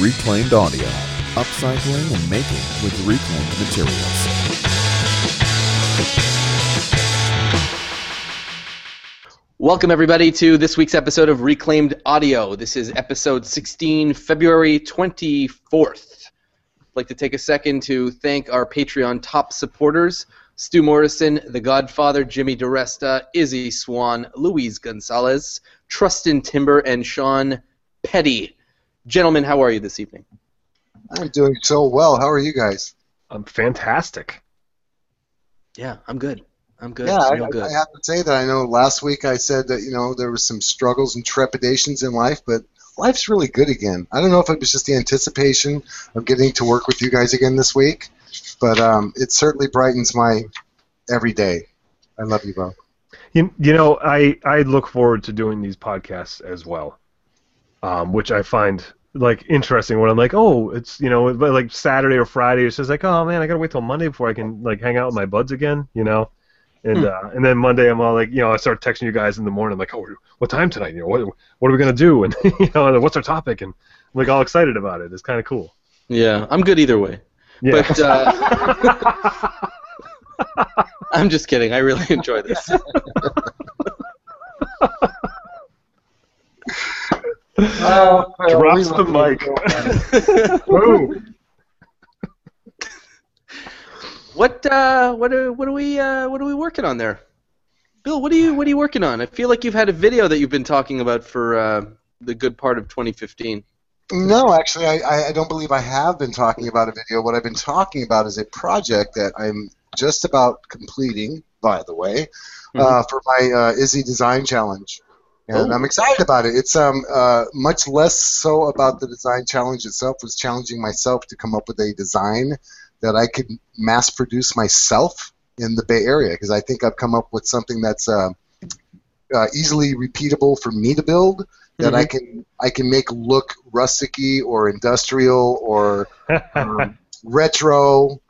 Reclaimed Audio, upcycling and making with reclaimed materials. Welcome, everybody, to this week's episode of Reclaimed Audio. This is episode 16, February 24th. I'd like to take a second to thank our Patreon top supporters Stu Morrison, The Godfather, Jimmy DiResta, Izzy Swan, Louise Gonzalez, Trustin Timber, and Sean Petty. Gentlemen, how are you this evening? I'm doing so well. How are you guys? I'm fantastic. Yeah, I'm good. I'm good. yeah, Real I, good. I have to say that I know last week I said that you know there was some struggles and trepidations in life, but life's really good again. I don't know if it was just the anticipation of getting to work with you guys again this week, but um, it certainly brightens my every day. I love you both. You, you know, I, I look forward to doing these podcasts as well, um, which I find like interesting when I'm like, oh, it's you know, but like Saturday or Friday, it's just like, oh man, I gotta wait till Monday before I can like hang out with my buds again, you know. And uh, and then Monday I'm all like, you know, I start texting you guys in the morning, like, oh, what time tonight? You know, what what are we gonna do? And you know, what's our topic? And I'm like all excited about it. It's kind of cool. Yeah, I'm good either way. Yeah. But uh, I'm just kidding. I really enjoy this. Oh, Drops the mic. Boom. What uh, what are what are we uh, what are we working on there? Bill, what are you what are you working on? I feel like you've had a video that you've been talking about for uh, the good part of 2015. No, actually, I, I- I don't believe I have been talking about a video. What I've been talking about is a project that I'm just about completing, by the way, uh, for my uh, Izzy Design Challenge. And Oh. I'm excited about it. It's um, uh, much less so about the design challenge itself, was challenging myself to come up with a design that I could mass produce myself in the Bay Area, because I think I've come up with something that's uh, uh, easily repeatable for me to build that I can I can make look rusticy or industrial or um, retro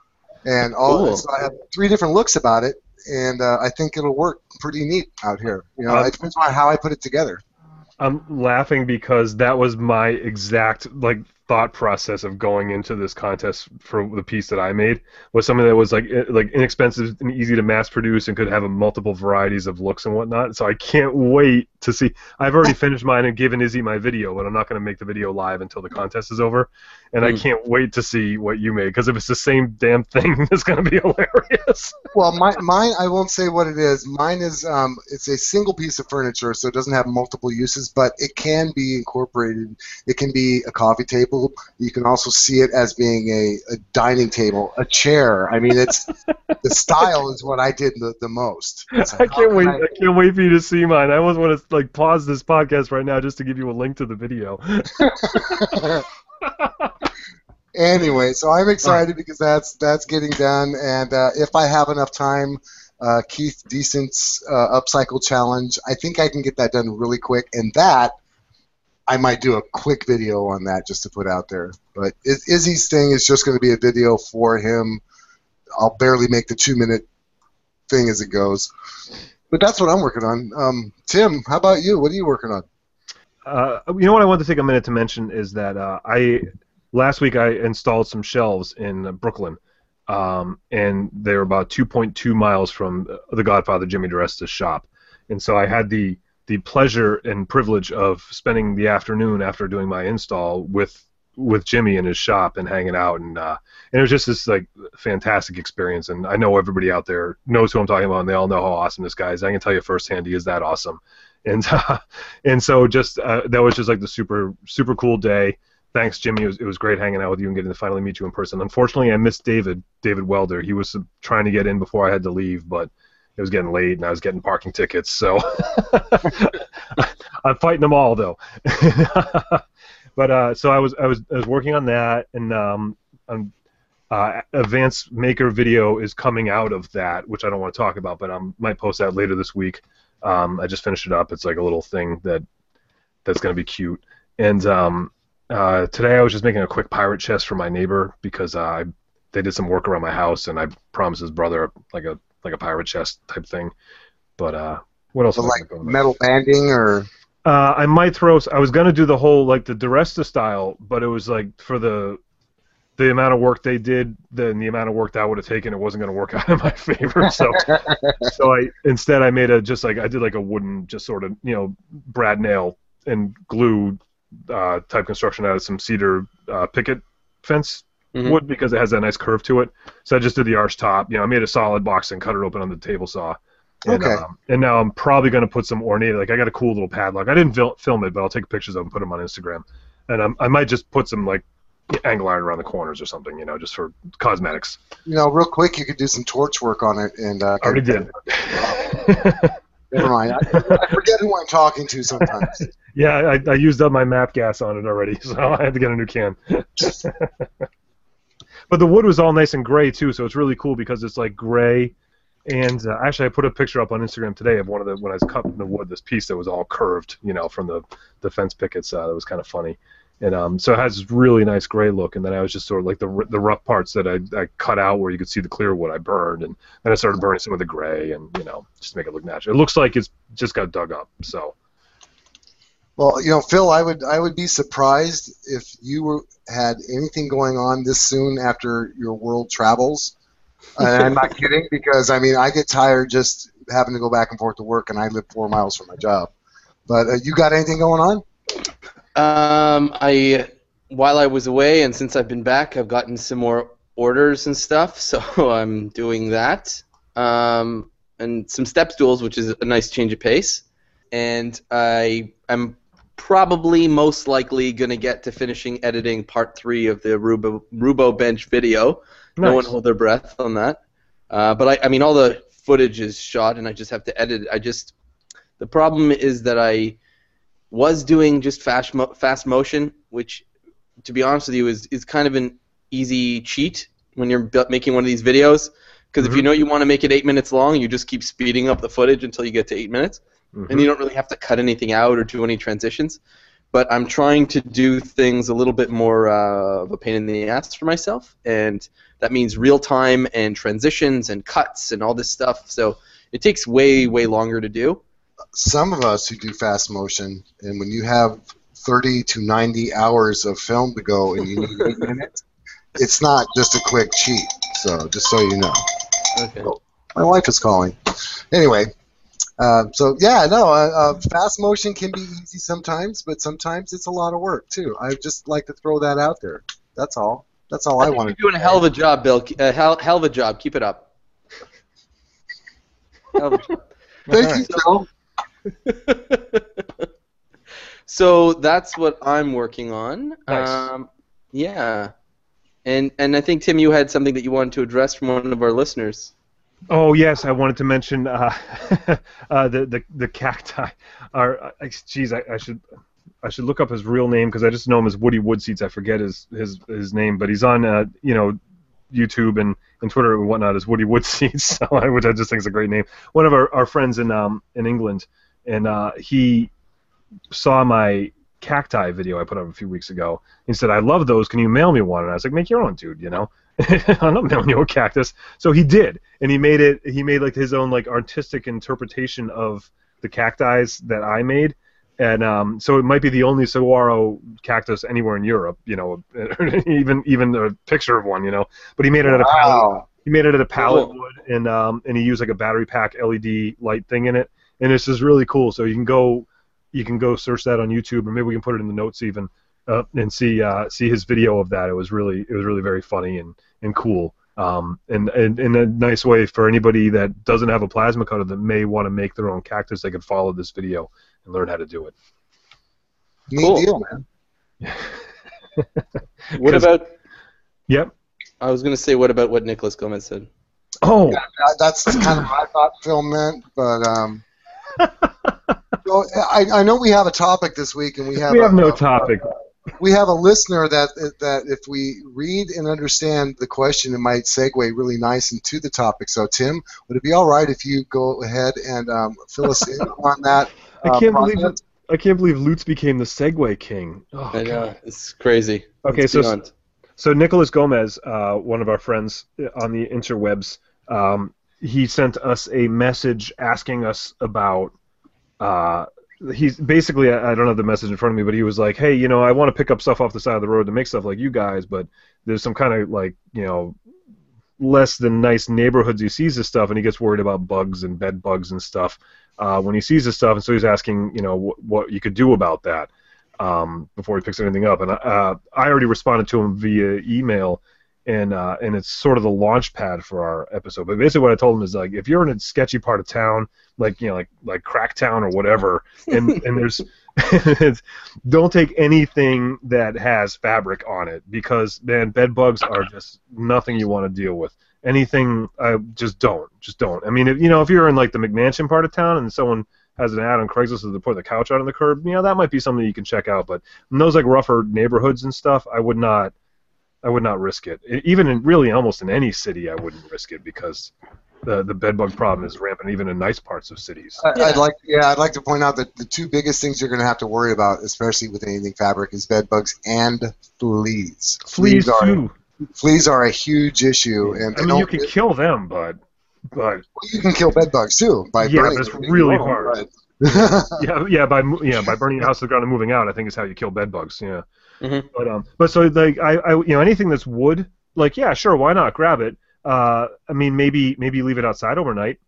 and all. Cool. So I have three different looks about it, and uh, I think it'll work pretty neat out here. You know, Um, it depends on how I put it together. I'm laughing because that was my exact like thought process of going into this contest for the piece that I made was something that was like like inexpensive and easy to mass produce and could have a multiple varieties of looks and whatnot. So I can't wait to see. I've already finished mine and given Izzy my video, but I'm not going to make the video live until the contest is over. And I Mm. can't wait to see what you made because if it's the same damn thing, it's going to be hilarious. Well, my, mine I won't say what it is. Mine is um, it's a single piece of furniture, so it doesn't have multiple uses, but it can be incorporated. It can be a coffee table. You can also see it as being a, a dining table, a chair. I mean, it's the style is what I did the, the most. It's I can't can wait. I- I can't wait for you to see mine. I almost want to like pause this podcast right now just to give you a link to the video. anyway, so I'm excited because that's that's getting done, and uh, if I have enough time, uh, Keith Decent's uh, upcycle challenge, I think I can get that done really quick, and that I might do a quick video on that just to put out there. But Izzy's thing is just going to be a video for him. I'll barely make the two minute thing as it goes. But that's what I'm working on. Um, Tim, how about you? What are you working on? Uh, you know what I wanted to take a minute to mention is that uh, I last week I installed some shelves in Brooklyn, um, and they were about 2.2 miles from the Godfather Jimmy DiResta's shop, and so I had the the pleasure and privilege of spending the afternoon after doing my install with with Jimmy in his shop and hanging out and uh, and it was just this like fantastic experience and I know everybody out there knows who I'm talking about and they all know how awesome this guy is. I can tell you firsthand he is that awesome. And uh, and so just uh, that was just like the super super cool day. Thanks, Jimmy. It was, it was great hanging out with you and getting to finally meet you in person. Unfortunately, I missed David David Welder. He was trying to get in before I had to leave, but it was getting late and I was getting parking tickets. So I'm fighting them all though. but uh, so I was I was I was working on that and um, um uh, advanced maker video is coming out of that, which I don't want to talk about, but I might post that later this week. Um, I just finished it up. It's like a little thing that that's gonna be cute. And um, uh, today I was just making a quick pirate chest for my neighbor because uh, I, they did some work around my house, and I promised his brother like a like a pirate chest type thing. But uh, what else? So I like going with? metal banding or Uh, I might throw. I was gonna do the whole like the DiResta style, but it was like for the the amount of work they did, then the amount of work that would have taken, it wasn't gonna work out in my favor. So, so I instead I made a just like I did like a wooden, just sort of you know brad nail and glue uh, type construction out of some cedar uh, picket fence Mhm. wood because it has that nice curve to it. So I just did the arch top. You know, I made a solid box and cut it open on the table saw. And, Okay. Um, and now I'm probably going to put some ornate. Like I got a cool little padlock. I didn't fil- film it, but I'll take pictures of them and put them on Instagram. And um, I might just put some like angle iron around the corners or something. You know, just for cosmetics. You know, real quick, you could do some torch work on it, and uh, I already did. Never mind. I, I forget who I'm talking to sometimes. yeah, I, I used up my MAPP gas on it already, so I had to get a new can. But the wood was all nice and gray too, so it's really cool because it's like gray. And uh, actually, I put a picture up on Instagram today of one of the when I was cutting the wood, this piece that was all curved, you know, from the the fence pickets. Uh, that was kind of funny. And um, so it has this really nice gray look. And then I was just sort of like the the rough parts that I, I cut out where you could see the clear wood I burned, and then I started burning some of the gray, and you know, just to make it look natural. It looks like it's just got dug up. So Well, you know, Phil, I would I would be surprised if you were, had anything going on this soon after your world travels. And I'm not kidding because I mean I get tired just having to go back and forth to work, and I live four miles from my job. But uh, you got anything going on? Um, I while I was away and since I've been back, I've gotten some more orders and stuff, so I'm doing that. Um, and some step stools, which is a nice change of pace. And I am probably most likely going to get to finishing editing part three of the Roubo, Roubo Bench video. No one Nice. hold their breath on that. Uh, but I, I mean, all the footage is shot, and I just have to edit. I just the problem is that I was doing just fast mo- fast motion, which, to be honest with you, is is kind of an easy cheat when you're making one of these videos. Because if you Mhm. know you want to make it eight minutes long, you just keep speeding up the footage until you get to eight minutes Mhm. and you don't really have to cut anything out or do any transitions. But I'm trying to do things a little bit more uh, of a pain in the ass for myself, and that means real time and transitions and cuts and all this stuff. So it takes way way longer to do. Some of us who do fast motion, and when you have 30 to 90 hours of film to go and you need eight minutes, it's not just a quick cheat. So just so you know. Okay. My wife is calling. Anyway, uh, so yeah, no, uh, uh, fast motion can be easy sometimes, but sometimes it's a lot of work too. I just like to throw that out there. That's all. That's all I, think want to You're doing a hell of a job, Bill. A hell, hell of a job. Keep it up. Hell of job. Thank you, Phil. so that's what I'm working on. Nice. Um, yeah, and and I think Tim, you had something that you wanted to address from one of our listeners. Oh yes, I wanted to mention uh, uh, the the the cacti. Are uh, geez, I, I should I should look up his real name because I just know him as Woody Woodseeds. I forget his his his name, but he's on uh, you know YouTube and, and Twitter and whatnot as Woody Woodseeds, so I, which I just think is a great name. One of our, our friends in um in England, and uh, he saw my cacti video I put up a few weeks ago. He said, "I love those. Can you mail me one?" And I was like, "Make your own, dude. You know." I'm not mailing you a cactus. So he did, and he made it. He made like his own like artistic interpretation of the cacti that I made, and um, so it might be the only saguaro cactus anywhere in Europe. You know, even even a picture of one. You know, but he made it out of pallet. Wow. He made it out of pallet Cool. wood, and um, and he used like a battery pack LED light thing in it, and this is really cool. So you can go, you can go search that on YouTube, or maybe we can put it in the notes even, uh, and see uh, see his video of that. It was really it was really very funny and and cool. Um, and, and in a nice way for anybody that doesn't have a plasma cutter that may want to make their own cactus, they could follow this video and learn how to do it. Neat Cool. deal, man. What 'Cause- about? Yep. I was going to say, what about what Nicholas Gomez said? Oh, That- That's kind of what I thought Phil meant, but um. So I, I know we have a topic this week, and we have we have a, no a- topic. We have a listener that that if we read and understand the question, it might segue really nice into the topic. So, Tim, would it be all right if you go ahead and um, fill us in on that? I uh, can't believe process? I can't believe Lutz became the Segway king. Oh, I know it's crazy. Okay, It's so beyond. So Nicholas Gomez, uh, one of our friends on the interwebs, um, he sent us a message asking us about uh, he's basically I don't have the message in front of me, but he was like, hey, you know, I want to pick up stuff off the side of the road to make stuff like you guys, but there's some kind of like you know less than nice neighborhoods he sees this stuff and he gets worried about bugs and bed bugs and stuff uh, when he sees this stuff and so he's asking you know wh- what you could do about that um, before he picks anything up. And uh, I already responded to him via email and uh, and it's sort of the launch pad for our episode. But basically what I told him is like if you're in a sketchy part of town like you know like like Cracktown or whatever and and there's don't take anything that has fabric on it because man bed bugs are just nothing you want to deal with. Anything uh, just don't just don't. I mean if you know if you're in like the mcmansion part of town and someone has an ad on craigslist to put the couch out on the curb you know that might be something you can check out. But in those like rougher neighborhoods and stuff i would not i would not risk it even in really almost in any city i wouldn't risk it because the the bed bug problem is rampant even in nice parts of cities I, Yeah. I'd like, yeah, I'd like to point out that the two biggest things you're going to have to worry about, especially with anything fabric, is bed bugs and fleas. fleas are too fleas are a huge issue, and i mean you don't- can kill them but but you can kill bed bugs too by Yeah, burning but it's really hard. right. yeah, yeah, by yeah, by burning your house to the ground and moving out, I think is how you kill bed bugs. Yeah, Mhm. but um, but so like I, I, you know, anything that's wood, like yeah, sure, why not grab it? Uh, I mean, maybe maybe leave it outside overnight,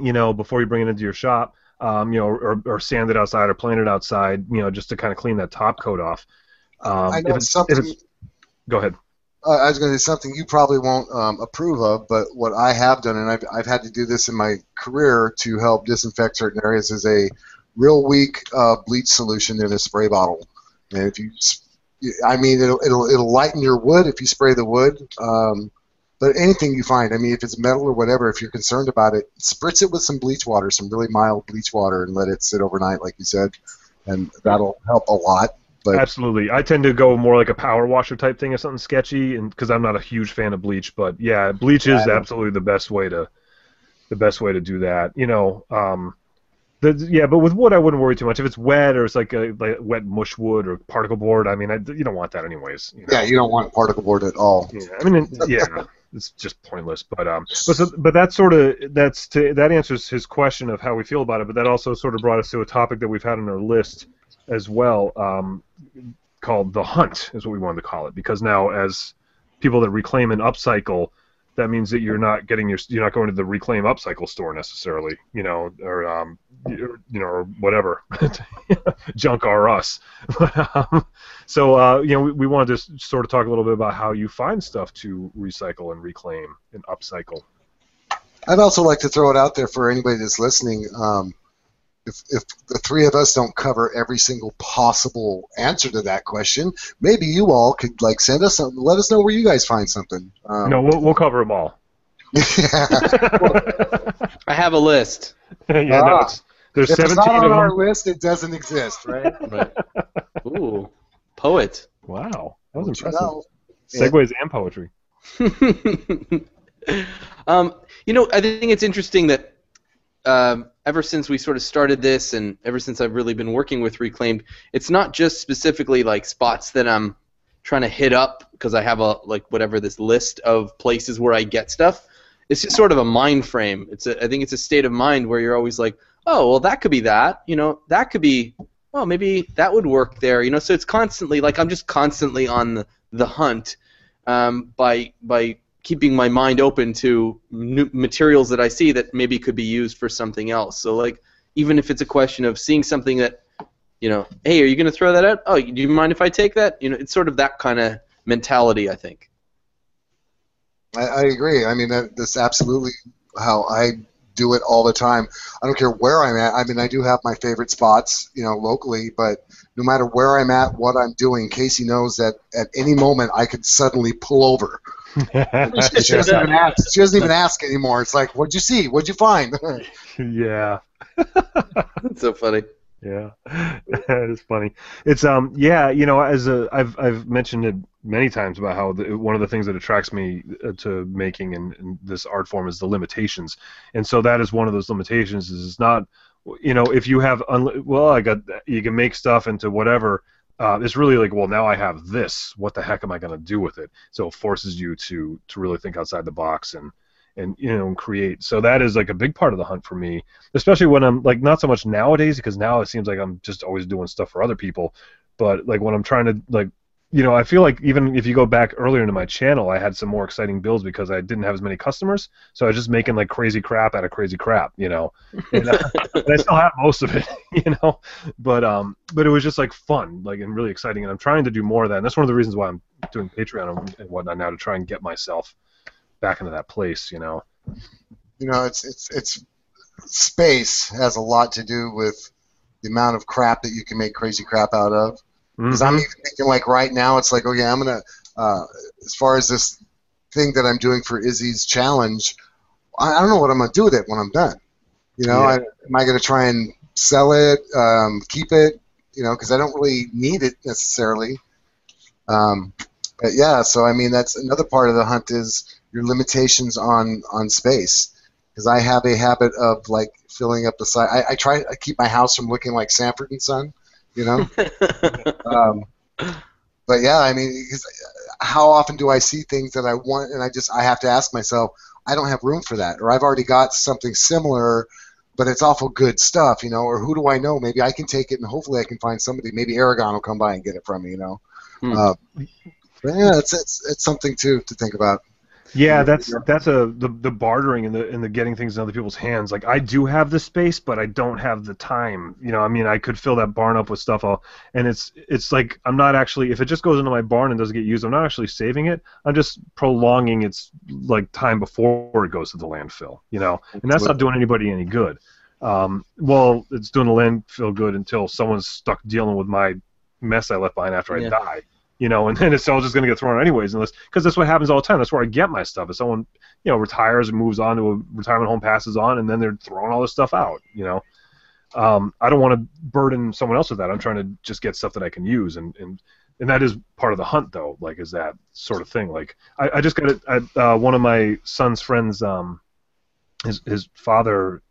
you know, before you bring it into your shop. Um, you know, or, or sand it outside or plant it outside, you know, just to kind of clean that top coat off. Um, I know if it's, something. if it's, go ahead. uh, I was going to say something you probably won't um, approve of, but what I have done, and I've, I've had to do this in my career to help disinfect certain areas, is a real weak uh, bleach solution in a spray bottle. And if you, s- I mean, it'll, it'll, it'll lighten your wood if you spray the wood. Um, but anything you find, I mean, if it's metal or whatever, if you're concerned about it, spritz it with some bleach water, some really mild bleach water, and let it sit overnight, like you said, and that'll help a lot. But Absolutely, I tend to go more like a power washer type thing or something sketchy, and because I'm not a huge fan of bleach, but yeah, bleach is absolutely the best way to the best way to do that. You know, um, the, yeah, but with wood, I wouldn't worry too much. If it's wet or it's like a like wet mush wood or particle board, I mean, I, you don't want that anyways. You know? yeah, you don't want particle board at all. Yeah, I mean, yeah, it's just pointless. But um, but so, but that's sort of that's to, that answers his question of how we feel about it. But that also sort of brought us to a topic that we've had on our list as well, um, called the hunt, is what we wanted to call it, because now as people that reclaim and upcycle. That means that you're not getting your you're not going to the reclaim upcycle store necessarily, you know, or um, you know, or whatever, junk R us. um, so uh, you know, we, we wanted to sort of talk a little bit about how you find stuff to recycle and reclaim and upcycle. I'd also like to throw it out there for anybody that's listening. Um, if, if the three of us don't cover every single possible answer to that question, maybe you all could like send us something. Let us know where you guys find something. Um, no, we'll, we'll cover them all. yeah. I have a list. yeah, no, Ah. it's, there's if it's 17 not on of our them. list, it doesn't exist, right? Right. Ooh, poet. Wow, that was Don't you impressive. know? Segues and poetry. um, you know, I think it's interesting that um, ever since we sort of started this, and ever since I've really been working with Reclaimed, it's not just specifically like spots that I'm trying to hit up because I have a like whatever this list of places where I get stuff. It's just sort of a mind frame. It's a, I think it's a state of mind where you're always like, oh, well, that could be that. You know, that could be. Well, maybe that would work there. You know, so it's constantly like I'm just constantly on the, the hunt um, by by keeping my mind open to materials that I see that maybe could be used for something else. So like even if it's a question of seeing something that you know, hey, are you going to throw that out? Oh, do you mind if I take that? You know, it's sort of that kind of mentality, I think. I, I agree. I mean, that, that's absolutely how I do it all the time. I don't care where I'm at. I mean, I do have my favorite spots, you know, locally, but no matter where I'm at, what I'm doing, Casey knows that at any moment I could suddenly pull over. She doesn't even ask. She doesn't even ask anymore. It's like, what'd you see? What'd you find? yeah. That's so funny. Yeah, that is funny. It's um yeah you know as a I've I've mentioned it many times about how the, one of the things that attracts me uh, to making and, and this art form is the limitations, and so that is one of those limitations. Is it's not you know if you have unli- well I got you can make stuff into whatever. Uh, it's really like well now I have this. What the heck am I going to do with it? So it forces you to to really think outside the box and and you know and create. So that is like a big part of the hunt for me, especially when I'm like not so much nowadays because now it seems like I'm just always doing stuff for other people, but like when I'm trying to like you know, I feel like even if you go back earlier into my channel, I had some more exciting builds because I didn't have as many customers, so I was just making like crazy crap out of crazy crap, you know. And, uh, and I still have most of it, you know. But um, but it was just like fun, like and really exciting, and I'm trying to do more of that. And that's one of the reasons why I'm doing Patreon and, and whatnot now to try and get myself back into that place, you know. You know, it's it's it's space has a lot to do with the amount of crap that you can make crazy crap out of. Because I'm even thinking like right now, it's like okay, I'm gonna uh, as far as this thing that I'm doing for Izzy's challenge, I, I don't know what I'm gonna do with it when I'm done. You know, Yeah. I, am I gonna try and sell it, um, keep it? You know, because I don't really need it necessarily. Um, but yeah, so I mean that's another part of the hunt is your limitations on on space. Because I have a habit of like filling up the side. I, I try to keep my house from looking like Sanford and Son. You know. Um, but yeah, I mean, 'cause how often do I see things that I want, and I just I have to ask myself, I don't have room for that, or I've already got something similar, but it's awful good stuff, you know, or who do I know? Maybe I can take it, and hopefully I can find somebody. Maybe Aragon will come by and get it from me, you know. Hmm. Uh, but yeah, it's, it's it's something too to think about. Yeah, that's that's a the, the bartering and the and the getting things in other people's hands. Like I do have the space, but I don't have the time. You know, I mean, I could fill that barn up with stuff, all, and it's it's like I'm not actually. If it just goes into my barn and doesn't get used, I'm not actually saving it. I'm just prolonging its like time before it goes to the landfill. You know, and that's not doing anybody any good. Um, well, it's doing the landfill good until someone's stuck dealing with my mess I left behind after Yeah. I die you know, and then it's all just going to get thrown anyways, unless because that's what happens all the time. That's where I get my stuff. If someone, you know, retires and moves on to a retirement home, passes on, and then they're throwing all this stuff out. You know, um, I don't want to burden someone else with that. I'm trying to just get stuff that I can use, and and and that is part of the hunt, though. Like, is that sort of thing? Like, I, I just got it. Uh, one of my son's friends, um, his his father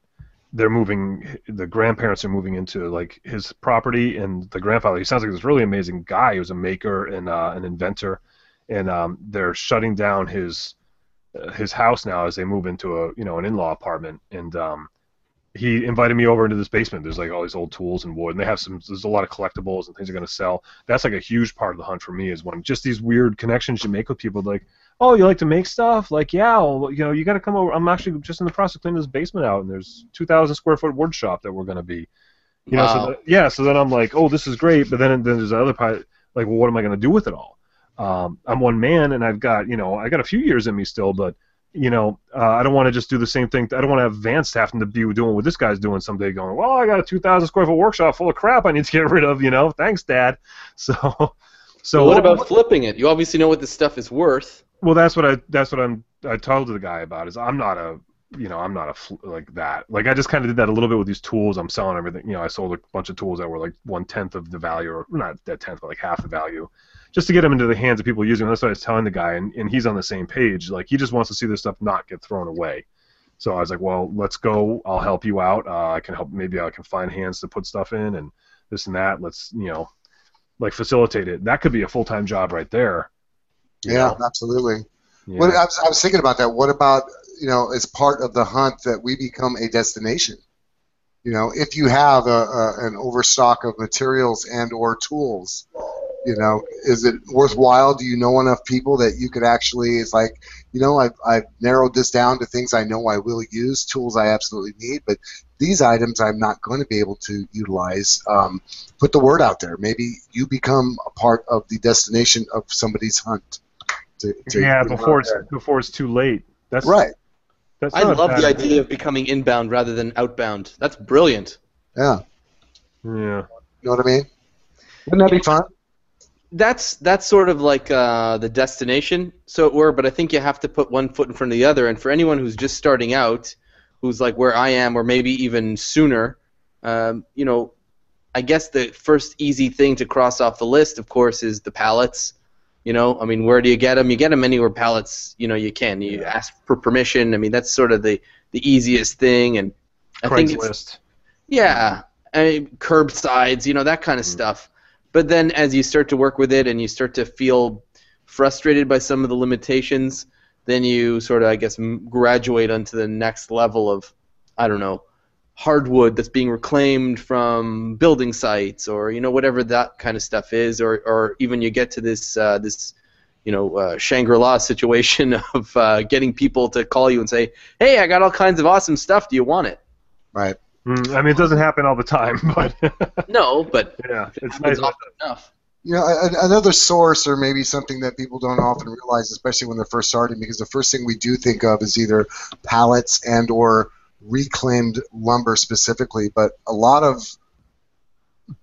they're moving the grandparents are moving into like his property and the grandfather he sounds like this really amazing guy he was a maker and uh, an inventor and um, they're shutting down his uh, his house now as they move into a you know an in-law apartment and um, he invited me over into this basement. There's like all these old tools and wood and they have some there's a lot of collectibles and things they're going to sell. That's like a huge part of the hunt for me is when just these weird connections you make with people like oh, you like to make stuff? Like, yeah, well, you know, you got to come over. I'm actually just in the process of cleaning this basement out, and there's 2,000 square foot wood shop that we're going to be. You know, Wow. so that, yeah, so then I'm like, oh, this is great, but then then there's the other part, like, well, what am I going to do with it all? Um, I'm one man, and I've got, you know, I got a few years in me still, but you know, uh, I don't want to just do the same thing. I don't want to have Vance having to be doing what this guy's doing someday, going, well, I got a 2,000 square foot workshop full of crap I need to get rid of. You know, thanks, Dad. So, so So what about flipping it? You obviously know what this stuff is worth. Well, that's what I that's what I'm I told the guy about is I'm not a you know I'm not a fl- like that like I just kind of did that a little bit with these tools I'm selling everything you know I sold a bunch of tools that were like one tenth of the value or not that tenth but like half the value just to get them into the hands of people using them. That's what I was telling the guy and, and he's on the same page like he just wants to see this stuff not get thrown away. So I was like, well, let's go. I'll help you out. Uh, I can help. Maybe I can find hands to put stuff in and this and that. Let's you know like facilitate it. That could be a full time job right there. Yeah, know? absolutely. Yeah. What, I, was, I was thinking about that. What about you know, as part of the hunt, that we become a destination? You know, if you have a, a, an overstock of materials and or tools, you know, is it worthwhile? Do you know enough people that you could actually? It's like, you know, I've, I've narrowed this down to things I know I will use, tools I absolutely need, but these items I'm not going to be able to utilize. Um, put the word out there. Maybe you become a part of the destination of somebody's hunt. To, to yeah, before it's there. before it's too late. That's right. That's I love the idea of becoming inbound rather than outbound. That's brilliant. Yeah. Yeah. You know what I mean? Wouldn't that be fun? That's that's sort of like uh, the destination, so it were. But I think you have to put one foot in front of the other. And for anyone who's just starting out, who's like where I am, or maybe even sooner, um, you know, I guess the first easy thing to cross off the list, of course, is the pallets. You know, I mean, where do you get them? You get them anywhere pallets, you know, you can. You ask for permission. I mean, that's sort of the the easiest thing. And I think it's, Craigslist. yeah, I mean, curbsides, you know, that kind of mm. stuff. But then as you start to work with it and you start to feel frustrated by some of the limitations, then you sort of, I guess, graduate onto the next level of, I don't know, hardwood that's being reclaimed from building sites, or you know, whatever that kind of stuff is, or or even you get to this uh, this, you know, uh, Shangri-La situation of uh, getting people to call you and say, "Hey, I got all kinds of awesome stuff. Do you want it?" Right. Mm, I mean, it doesn't happen all the time, but No, but yeah, it it's happens nice. often enough. You know, another source, or maybe something that people don't often realize, especially when they're first starting, because the first thing we do think of is either pallets and or reclaimed lumber specifically. But a lot of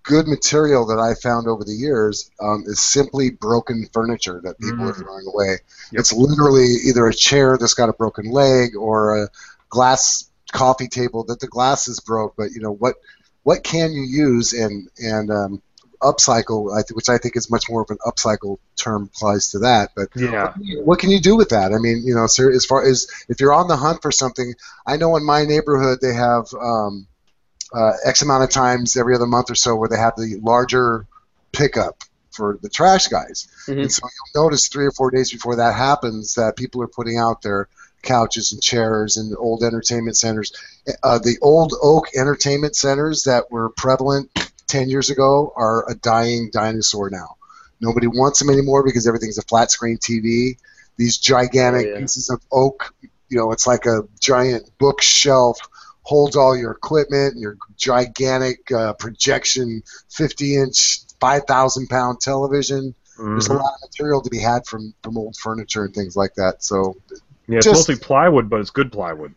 good material that I found over the years um, is simply broken furniture that people are Mm. throwing away. Yep. It's literally either a chair that's got a broken leg or a glass coffee table that the glass is broke. But you know what? What can you use and and um, upcycle? Which I think is much more of an upcycle term applies to that. But Yeah, what can you do with that? I mean, you know, sir, as far as if you're on the hunt for something, I know in my neighborhood they have um, uh, X amount of times every other month or so where they have the larger pickup for the trash guys. Mhm. And so you'll notice three or four days before that happens that people are putting out their couches and chairs and old entertainment centers. Uh, the old oak entertainment centers that were prevalent 10 years ago are a dying dinosaur now. Nobody wants them anymore because everything's a flat screen TV. These gigantic Oh, yeah. pieces of oak, you know, it's like a giant bookshelf, holds all your equipment, your gigantic uh, projection, 50 inch, 5,000 pound television. There's a Mhm. lot of material to be had from, from old furniture and things like that. So, yeah. It's just- mostly plywood, but it's good plywood.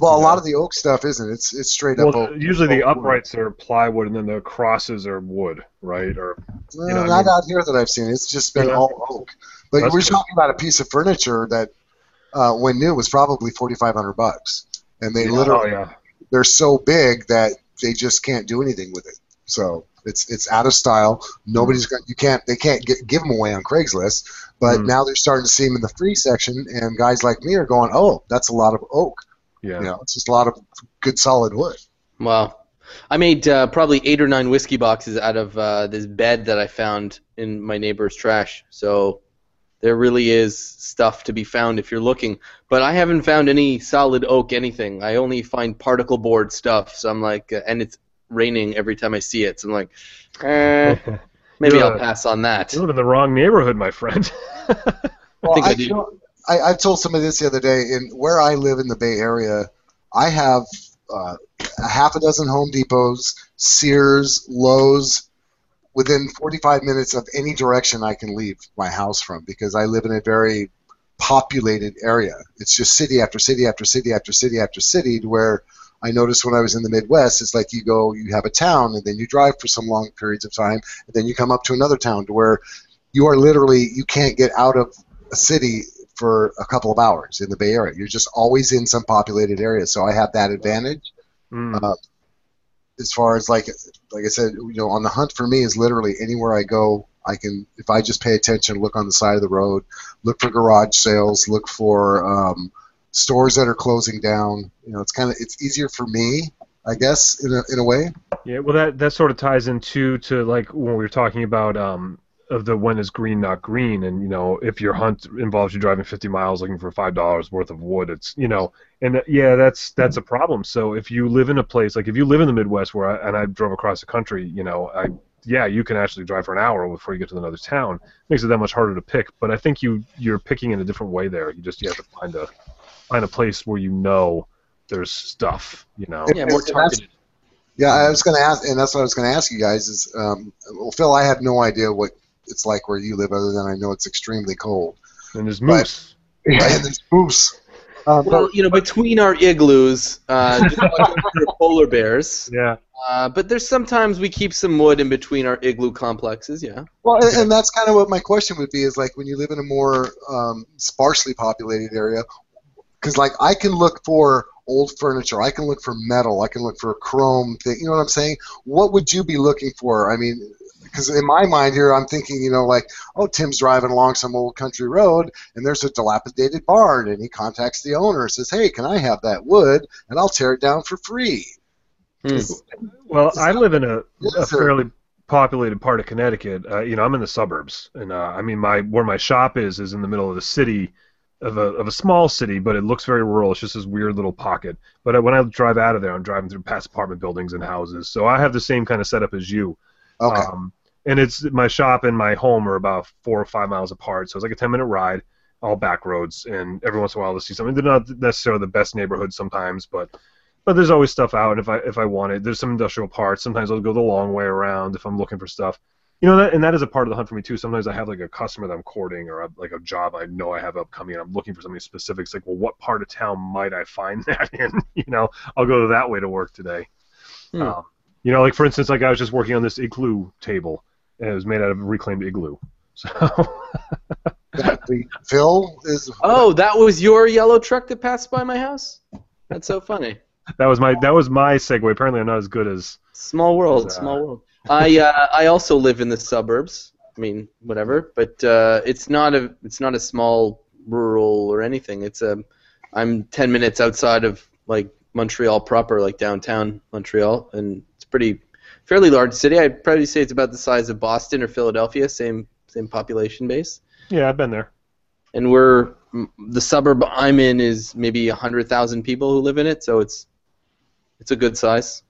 Well, a lot of the oak stuff isn't. It's it's straight up oak. usually the oak wood. uprights are plywood, and then the crosses are wood, right? Or Well, you know, I not mean- out here that I've seen. It's just been Yeah. all oak. But That's we're good. talking about a piece of furniture that, uh, when new, was probably forty five hundred bucks, and they oh literally yeah, they're so big that they just can't do anything with it. So it's it's out of style. Nobody's got you can't they can't get, give them away on Craigslist. But Mm. now they're starting to see them in the free section, and guys like me are going, oh, that's a lot of oak. Yeah. You know, it's just a lot of good solid wood. Wow. I made uh, probably eight or nine whiskey boxes out of uh, this bed that I found in my neighbor's trash. So there really is stuff to be found if you're looking. But I haven't found any solid oak anything. I only find particle board stuff. So I'm like, uh, and it's raining every time I see it. So I'm like, eh, maybe I'll pass on that. You live in the wrong neighborhood, my friend. Well, think I I, do. you know, I, I told somebody this the other day. In where I live in the Bay Area, I have uh, a half a dozen Home Depots, Sears, Lowe's, within 45 minutes of any direction I can leave my house from because I live in a very populated area. It's just city after city after city after city after city to where I noticed when I was in the Midwest, it's like you go, you have a town, and then you drive for some long periods of time, and then you come up to another town to where you are literally, you can't get out of a city for a couple of hours in the Bay Area. You're just always in some populated area. So I have that advantage Mm. Uh, as far as like like I said, you know, on the hunt for me is literally anywhere I go. I can if I just pay attention, look on the side of the road, look for garage sales, look for um, stores that are closing down. You know, it's kind of it's easier for me, I guess, in a in a way. Yeah, well, that that sort of ties into to like when we were talking about um of the when is green not green, and you know if your hunt involves you driving 50 miles looking for five dollars worth of wood, it's you know, and uh, yeah, that's that's a problem. So if you live in a place like if you live in the Midwest where I, and I drove across the country, you know, I yeah, you can actually drive for an hour before you get to another town. makes it that much harder to pick. But I think you you're picking in a different way there. You just you have to find a find a place where you know there's stuff. You know. Yeah, more targeted. Yeah, I was going to ask, and that's what I was going to ask you guys. Is um, well, Phil, I have no idea what it's like where you live, other than I know it's extremely cold. And there's moose. and there's moose. Um, Well, you know, between our igloos, uh, just watch out for the polar bears. Yeah. Uh, but there's sometimes we keep some wood in between our igloo complexes. Yeah. Well, and, and that's kind of what my question would be: is like when you live in a more um, sparsely populated area, because like I can look for old furniture, I can look for metal, I can look for chrome thing. You know what I'm saying? What would you be looking for? I mean, because in my mind here, I'm thinking, you know, like, oh, Tim's driving along some old country road, and there's a dilapidated barn, and he contacts the owner, and says, hey, can I have that wood, and I'll tear it down for free. Hmm. Well, I live in a, a fairly populated part of Connecticut. Uh, you know, I'm in the suburbs, and uh, I mean, my where my shop is is in the middle of the city, of a of a small city, but it looks very rural. It's just this weird little pocket. But when I drive out of there, I'm driving through past apartment buildings and houses. So I have the same kind of setup as you. Okay. Um, and it's my shop and my home are about four or five miles apart, so it's like a ten minute ride, all back roads, and every once in a while to see something. They're not necessarily the best neighborhoods sometimes, but but there's always stuff out and if I if I want it. There's some industrial parts. Sometimes I'll go the long way around if I'm looking for stuff. You know, that, and that is a part of the hunt for me too. Sometimes I have like a customer that I'm courting or a, like a job I know I have upcoming, and I'm looking for something specific. It's like, well, what part of town might I find that in? you know, I'll go that way to work today. Hmm. Um, you know, like for instance, like I was just working on this igloo table, and it was made out of reclaimed igloo. So That the- Phil is. Oh, that was your yellow truck that passed by my house? That's so funny. that was my that was my segue. Apparently, I'm not as good as Small world, Uh, small world. I uh, I also live in the suburbs. I mean, whatever, but uh, it's not a it's not a small rural or anything. It's a I'm 10 minutes outside of like Montreal proper, like downtown Montreal, and it's pretty fairly large city. I'd probably say it's about the size of Boston or Philadelphia, same same population base. yeah. I've been there. And we're the suburb I'm in is maybe 100,000 people who live in it, so it's it's a good size.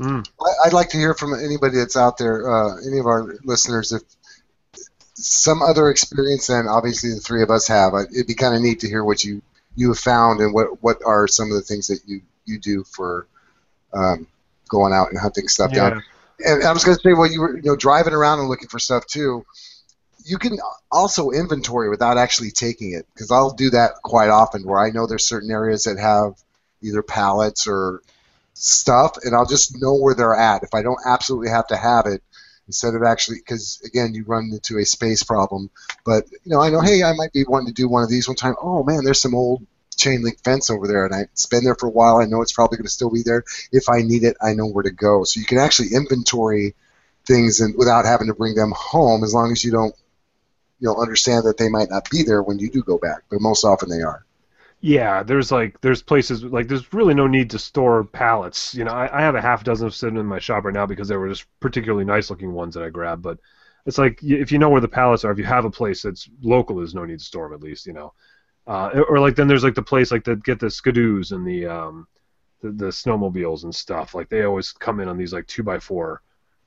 Mm. I- I'd like to hear from anybody that's out there, uh, any of our listeners, if some other experience than obviously the three of us have. It'd be kind of neat to hear what you you have found and what what are some of the things that you you do for um, going out and hunting stuff down. And I was going to say, well, you were you know driving around and looking for stuff too. You can also inventory without actually taking it because I'll do that quite often. Where I know there's certain areas that have either pallets or stuff, and I'll just know where they're at. If I don't absolutely have to have it, instead of actually, because again, you run into a space problem. But you know, I know, hey, I might be wanting to do one of these one time. Oh man, there's some old chain link fence over there, and I, it's been there for a while. I know it's probably going to still be there. If I need it, I know where to go. So you can actually inventory things and without having to bring them home, as long as you don't, you know, understand that they might not be there when you do go back. But most often they are. Yeah, there's like there's places like there's really no need to store pallets. You know, I, I have a half dozen sitting in my shop right now because they were just particularly nice looking ones that I grabbed. But it's like if you know where the pallets are, if you have a place that's local, there's no need to store them at least. You know, uh, or like then there's like the place like that get the Ski-Doos and the um the, the snowmobiles and stuff. Like they always come in on these like two by four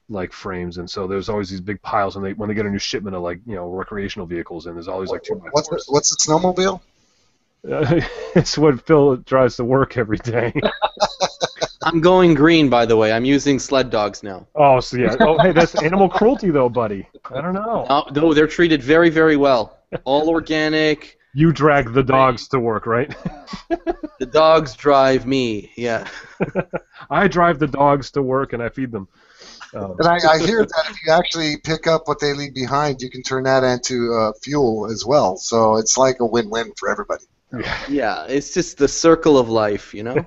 like frames, and so there's always these big piles when they when they get a new shipment of like you know recreational vehicles, and there's always like two by What's the, what's the snowmobile? Uh, it's what Phil drives to work every day. I'm going green, by the way. I'm using sled dogs now. oh, so yeah. Oh, hey, that's animal cruelty, though, buddy. I don't know. Uh, no, they're treated very, very well. All organic. You drag the dogs to work, right? The dogs drive me. Yeah. I drive the dogs to work and I feed them. Um, And I, I hear that if you actually pick up what they leave behind, you can turn that into uh, fuel as well. So it's like a win-win for everybody. Yeah. It's just the circle of life, you know.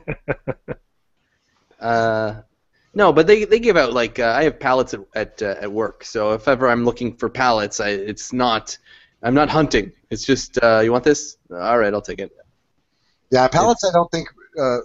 uh, no, but they, they give out like uh, I have pallets at at, uh, at work. So if ever I'm looking for pallets, I it's not I'm not hunting. It's just uh, you want this? All right, I'll take it. Yeah, pallets. I don't think, uh,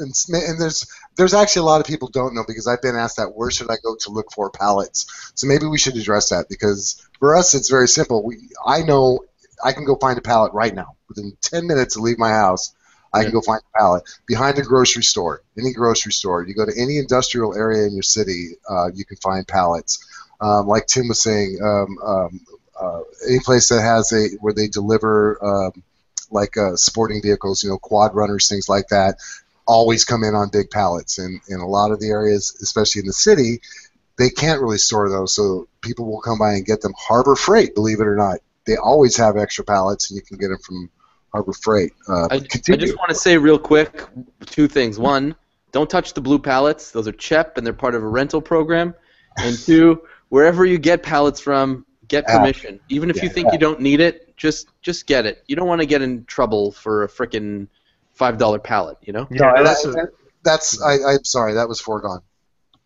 and, and there's there's actually a lot of people don't know because I've been asked that. Where should I go to look for pallets? So maybe we should address that because for us it's very simple. We I know I can go find a pallet right now within 10 minutes to leave my house. I can go find a pallet behind a grocery store, any grocery store. You go to any industrial area in your city, uh, you can find pallets. Um, like Tim was saying, um, um, any place that has a where they deliver um, like uh, sporting vehicles, you know, quad runners, things like that, always come in on big pallets. And in a lot of the areas, especially in the city, they can't really store those, so people will come by and get them. Harbor Freight, believe it or not, they always have extra pallets, and you can get them from Harbor Freight. Uh, I, I just want to say real quick two things. One, don't touch the blue pallets. Those are CHEP and they're part of a rental program. And two, wherever you get pallets from, get permission. Even if you think you don't need it, just just get it. You don't want to get in trouble for a frickin' five dollar pallet. You know. yeah, No, that's that- a, that's I, I'm sorry, that was foregone.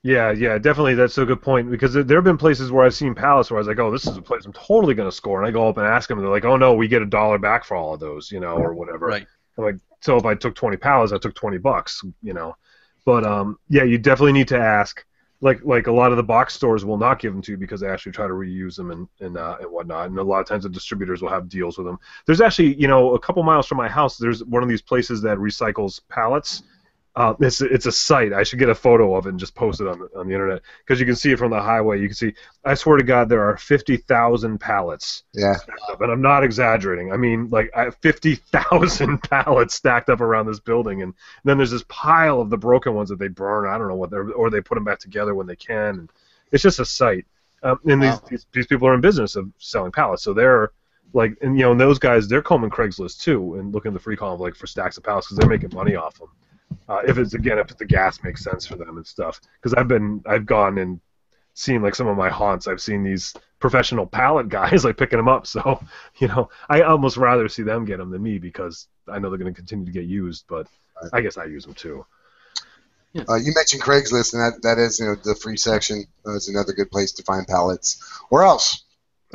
yeah, yeah, definitely. That's a good point because there there have been places where I've seen pallets where I was like, oh, this is a place I'm totally going to score, and I go up and ask them, and they're like, oh no, we get a dollar back for all of those, you know, or whatever. Right. I'm like, so if I took 20 pallets, I took 20 bucks, you know. But um, yeah, you definitely need to ask. Like like a lot of the box stores will not give them to you because they actually try to reuse them and and uh, and whatnot. And a lot of times the distributors will have deals with them. There's actually you know a couple miles from my house. There's one of these places that recycles pallets. Uh, it's it's a site. I should get a photo of it and just post it on the, on the internet because you can see it from the highway. You can see. I swear to God, there are fifty thousand pallets. Yeah. up, and I'm not exaggerating. I mean, like I- fifty thousand pallets stacked up around this building, and then there's this pile of the broken ones that they burn. I don't know what they're, or they put them back together when they can. And it's just a site. Um, and these, these these people are in business of selling pallets, so they're like, and you know, and those guys, they're combing Craigslist too, and looking at the free column like for stacks of pallets because they're making money off them. Uh, if it's again, if the gas makes sense for them and stuff, because I've been, I've gone and seen like some of my haunts. I've seen these professional pallet guys like picking them up. So you know, I almost rather see them get them than me because I know they're going to continue to get used. But I guess I use them too. Uh, you mentioned Craigslist, and that, that is you know the free section uh, is another good place to find pallets. Where else?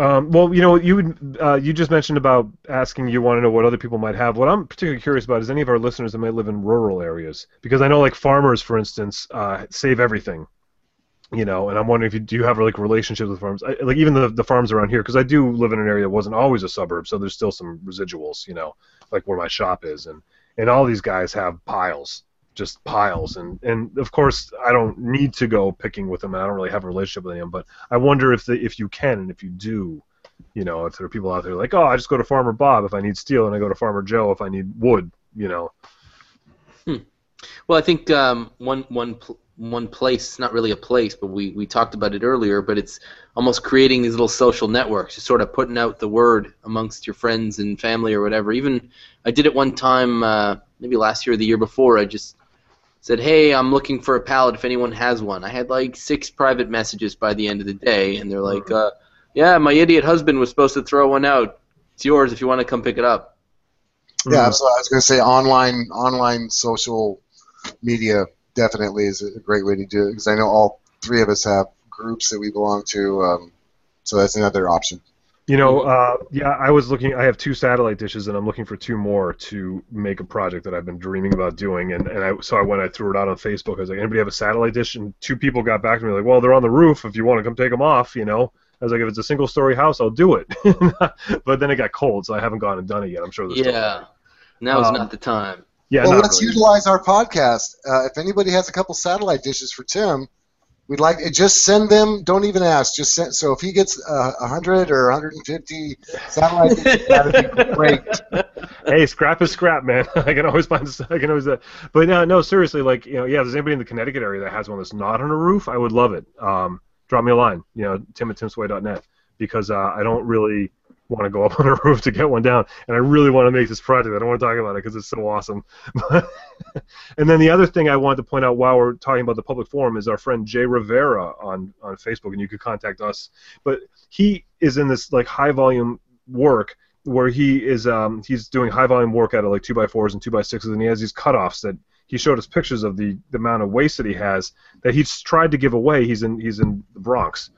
Um, well, you know, you uh, you just mentioned about asking you want to know what other people might have. What I'm particularly curious about is any of our listeners that might live in rural areas, because I know like farmers, for instance, uh, save everything. You know, and I'm wondering if you do you have like relationships with farms, I, like even the the farms around here, because I do live in an area that wasn't always a suburb, so there's still some residuals. You know, like where my shop is, and and all these guys have piles, just piles, and and of course I don't need to go picking with them. I don't really have a relationship with them, but I wonder if the if you can and if you do, you know, if there are people out there like, oh, I just go to Farmer Bob if I need steel, and I go to Farmer Joe if I need wood, you know. Well, I think um, one one pl- one place, not really a place, but we, we talked about it earlier, but it's almost creating these little social networks, just sort of putting out the word amongst your friends and family or whatever. Even I did it one time, uh, maybe last year or the year before. I just said, "Hey, I'm looking for a pallet. If anyone has one." I had like six private messages by the end of the day, and they're like, uh, "Yeah, my idiot husband was supposed to throw one out. It's yours if you want to come pick it up." Yeah, Mm. so I was going to say online online social media definitely is a great way to do it because I know all three of us have groups that we belong to, um, so that's another option. You know, uh, yeah, I was looking. I have two satellite dishes, and I'm looking for two more to make a project that I've been dreaming about doing. And, and I so I went, I threw it out on Facebook. I was like, anybody have a satellite dish? And two people got back to me like, well, they're on the roof. If you want to come take them off, you know. I was like, if it's a single story house, I'll do it. but then it got cold, so I haven't gone and done it yet. I'm sure there's still Yeah, now's Um, not the time. yeah. well, let's really. utilize our podcast. Uh, if anybody has a couple satellite dishes for Tim, we'd like just send them. Don't even ask. Just send. So if he gets uh, 100 or 150 satellite that'd be great. hey, scrap is scrap, man. I can always find. I can always. Uh, but no, no, seriously, like you know, yeah. If there's anybody in the Connecticut area that has one that's not on a roof, I would love it. Um, drop me a line. You know, Tim at timsway.net because uh, I don't really want to go up on a roof to get one down, and I really want to make this project. I don't want to talk about it because it's so awesome. and then the other thing I wanted to point out while we're talking about the public forum is our friend Jay Rivera on on Facebook, and you could contact us. But he is in this like high volume work where he is um, he's doing high volume work out of like two by fours and two by sixes, and he has these cutoffs that he showed us pictures of the, the amount of waste that he has that he's tried to give away. He's in he's in the Bronx,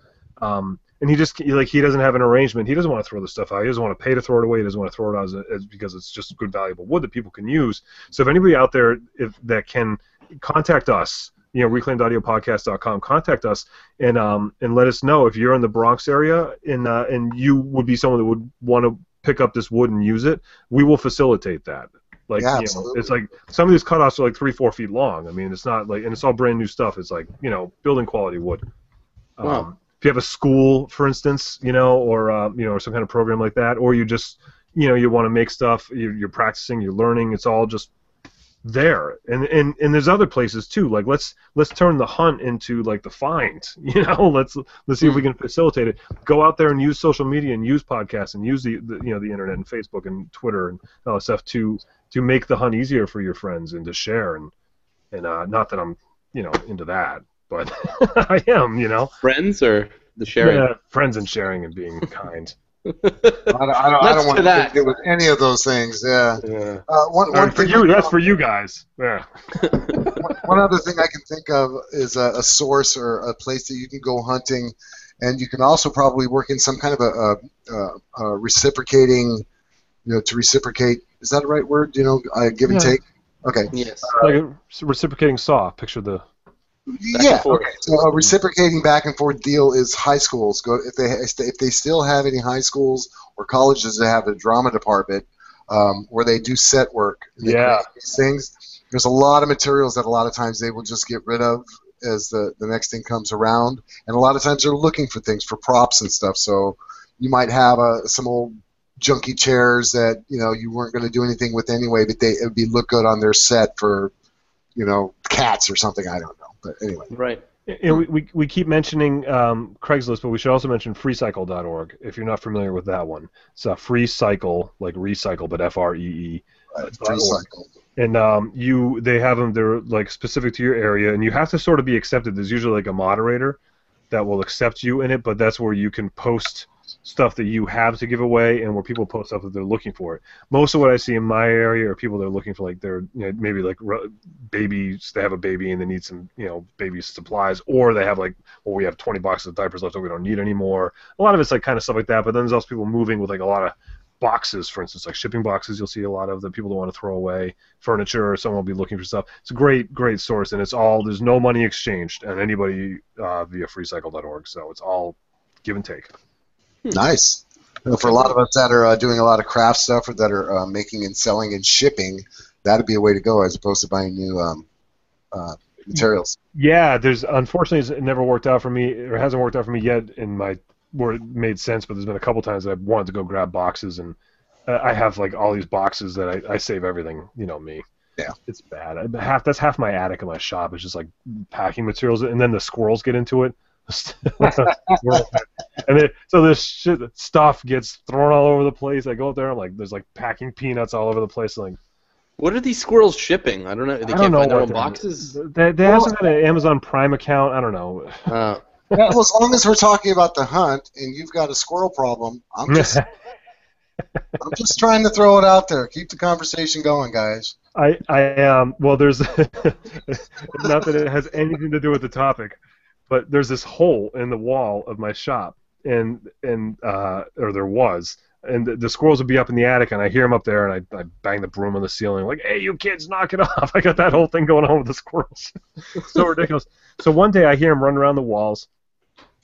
um, and he just like he doesn't have an arrangement. He doesn't want to throw the stuff out. He doesn't want to pay to throw it away. He doesn't want to throw it out as, a, as because it's just good valuable wood that people can use. So if anybody out there if that can contact us. You know, reclaimedaudiopodcast.com. Contact us and um, and let us know if you're in the Bronx area and uh, and you would be someone that would want to pick up this wood and use it. We will facilitate that. Like Yeah, you know, it's like some of these cutoffs are like three, four feet long. I mean, it's not like, and it's all brand new stuff. It's like you know, building quality wood. Um, Wow. If you have a school, for instance, you know, or uh, you know, or some kind of program like that, or you just, you know, you want to make stuff, you're, you're practicing, you're learning. It's all just there. And and and there's other places too. Like let's let's turn the hunt into like the find. You know, let's let's see if we can facilitate it. Go out there and use social media and use podcasts and use the, the you know the internet and Facebook and Twitter and all that stuff to to make the hunt easier for your friends and to share and and uh, not that I'm you know into that, but I am. You know, Friends or the sharing? yeah, friends and sharing and being kind. I don't, I don't, I Let's don't want do to that. do with any of those things. Yeah. Yeah. Uh, one, one for you, that's for you guys. Yeah. one, one other thing I can think of is a, a source or a place that you can go hunting, and you can also probably work in some kind of a, a, a, a reciprocating, you know, to reciprocate. Is that the right word? You know, uh, give and Yeah. take. Okay. yes. like a reciprocating saw. Picture the yeah. Okay. So a reciprocating back and forth deal is high schools go if they if they still have any high schools or colleges that have a drama department um, where they do set work. Yeah. Things. There's a lot of materials that a lot of times they will just get rid of as the, the next thing comes around, and a lot of times they're looking for things for props and stuff. So you might have a, some old junky chairs that you know you weren't going to do anything with anyway, but they it would be look good on their set for you know cats or something. I don't know, but anyway. Right. And we, we, we keep mentioning um, Craigslist, but we should also mention freecycle.org if you're not familiar with that one. It's a free cycle, like recycle, but F R E E. Right, Dot org. recycle. And um, you, they have them. They're like specific to your area, and you have to sort of be accepted. There's usually like a moderator that will accept you in it, but that's where you can post stuff that you have to give away, and where people post stuff that they're looking for. Most of what I see in my area are people that are looking for like their you know, maybe like babies. They have a baby and they need some you know baby supplies, or they have like well we have 20 boxes of diapers left that we don't need anymore. A lot of it's like kind of stuff like that. But then there's also people moving with like a lot of boxes, for instance, like shipping boxes. You'll see a lot of the people that want to throw away furniture. Or someone will be looking for stuff. It's a great, great source, and it's all there's no money exchanged and anybody uh, via freecycle.org. So it's all give and take. Nice. You know, for a lot of us that are uh, doing a lot of craft stuff or that are uh, making and selling and shipping, that'd be a way to go as opposed to buying new um, uh, materials. Yeah, there's unfortunately it never worked out for me, or hasn't worked out for me yet in my where it made sense. But there's been a couple times that I've wanted to go grab boxes, and uh, I have like all these boxes that I, I save everything. You know me. Yeah. It's bad. I- Half that's half my attic in my shop. is just like packing materials, and then the squirrels get into it. and then, so this shit stuff gets thrown all over the place. I go up there, I'm like, there's like packing peanuts all over the place. Like, What are these squirrels shipping? I don't know. They I can't don't know find their own boxes. They, they hasn't got an Amazon Prime account. I don't know. Uh, well, as long as we're talking about the hunt and you've got a squirrel problem, I'm just I'm just trying to throw it out there. Keep the conversation going, guys. I I um well there's not that it has anything to do with the topic, but there's this hole in the wall of my shop and and uh or there was and the, the squirrels would be up in the attic and I hear them up there and I, I bang the broom on the ceiling like hey you kids knock it off. I got that whole thing going on with the squirrels. So ridiculous. So one day I hear them run around the walls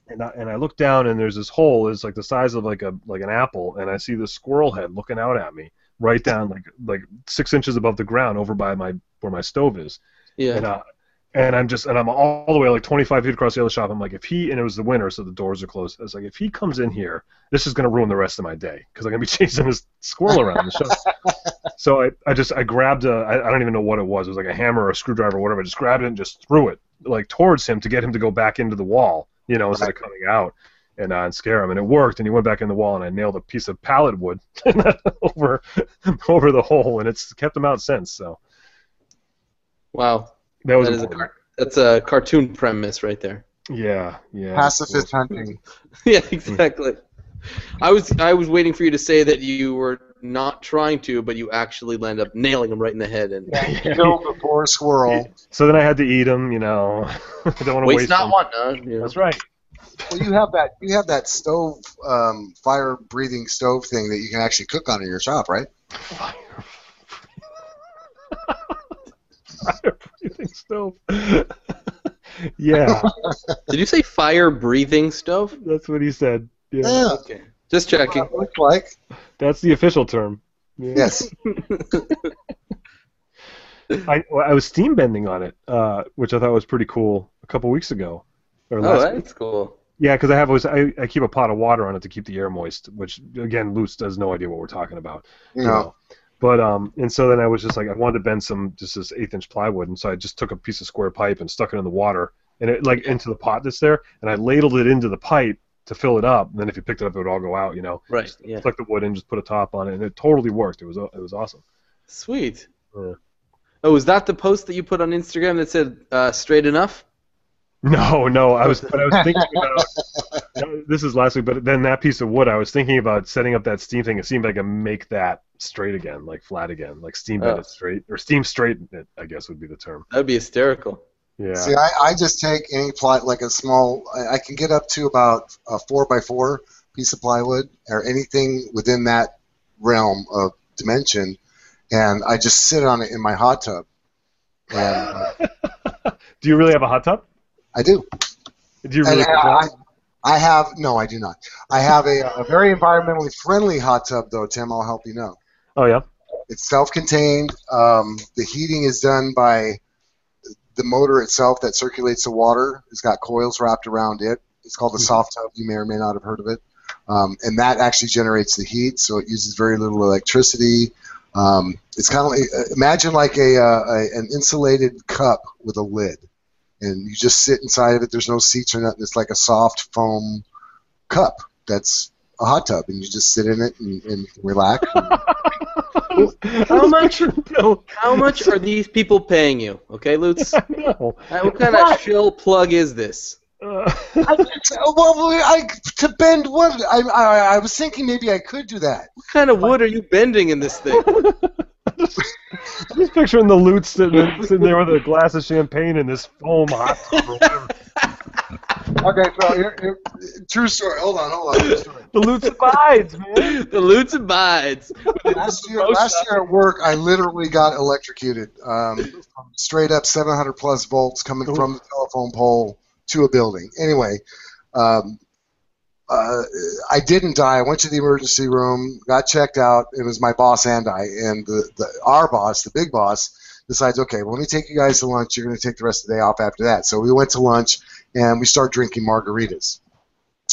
and I, and I look down and there's this hole it's like the size of like a like an apple and I see the squirrel head looking out at me right down like like six inches above the ground over by my where my stove is. Yeah. and uh, and I'm just and I'm all, the way like 25 feet across the other shop. I'm like if he and it was the winter so the doors are closed. I was like if he comes in here this is gonna ruin the rest of my day because I'm gonna be chasing this squirrel around. The shop so I, I just I grabbed a I, I don't even know what it was. It was like a hammer or a screwdriver or whatever. I just grabbed it and just threw it like towards him to get him to go back into the wall. You know instead of coming out and, uh, and scare him. And it worked and he went back in the wall and I nailed a piece of pallet wood over over the hole and it's kept him out since so. Wow. That was That is a car- that's a cartoon premise right there. yeah yeah Pacifist hunting. yeah, exactly. I was I was waiting for you to say that you were not trying to, but you actually land up nailing him right in the head and Kill the poor squirrel. So then I had to eat them, you know. I don't want to waste waste not them. one, huh? You know? That's right. Well, you have that you have that stove, um, fire breathing stove thing that you can actually cook on in your shop, right? Fire. Fire breathing stove. yeah, Did you say fire breathing stove? that's what he said. Yeah. Yeah. Okay. Just checking. What it looks like. That's the official term. Yeah. Yes. I, well, I was steam bending on it, uh, which I thought was pretty cool a couple weeks ago. Or Oh, last week. that's cool. Yeah, because I have always I, I keep a pot of water on it to keep the air moist, which again, Lutz has no idea what we're talking about. You you know. But um, and so then I was just like, I wanted to bend some just this eighth inch plywood, and so I just took a piece of square pipe and stuck it in the water, and it like into the pot that's there, and I ladled it into the pipe to fill it up. And then if you picked it up, it would all go out, you know. Right. Yeah. Stuck the wood in, just put a top on it, and it totally worked. It was it was awesome. Sweet. Yeah. Oh, was that the post that you put on Instagram that said uh, "straight enough"? No, no, I was, but I was thinking about. This is last week, but then that piece of wood, I was thinking about setting up that steam thing. It seemed like I can make that straight again, like flat again, like steam bend Oh. it straight, or steam straighten it, I guess would be the term. That'd be hysterical. Yeah. See, I, I just take any plot, like a small. I, I can get up to about a four by four piece of plywood or anything within that realm of dimension, and I just sit on it in my hot tub. And uh, Do you really have a hot tub? I do. Do you really? And I, have no, I do not. I have a, a very environmentally friendly hot tub, though. Tim, I'll help you know. oh yeah. It's self-contained. Um, the heating is done by the motor itself that circulates the water. It's got coils wrapped around it. It's called a soft tub. You may or may not have heard of it. Um, and that actually generates the heat, so it uses very little electricity. Um, it's kind of like imagine like a, uh, a an insulated cup with a lid, and you just sit inside of it. There's no seats or nothing. It's like a soft foam cup that's a hot tub, and you just sit in it and, and relax. How much? How much are these people paying you? Okay, Lutz. no. Uh, What kind of shill plug is this? Uh, well, I, to bend wood, I, I, I was thinking maybe I could do that. What kind of wood are you bending in this thing? I'm just picturing the loot sitting, sitting there with a glass of champagne and this foam hot tub. Okay, so here, here, true story. Hold on, hold on. True story. The loot abides, man. the Lutz abides. Last year, last year at work, I literally got electrocuted. Um, straight up 700 plus volts coming from the telephone pole to a building. Anyway, um, uh, I didn't die. I went to the emergency room, got checked out. It was my boss and I, and the, the our boss, the big boss, decides, okay, well, let me take you guys to lunch. You're going to take the rest of the day off after that. So we went to lunch and we start drinking margaritas.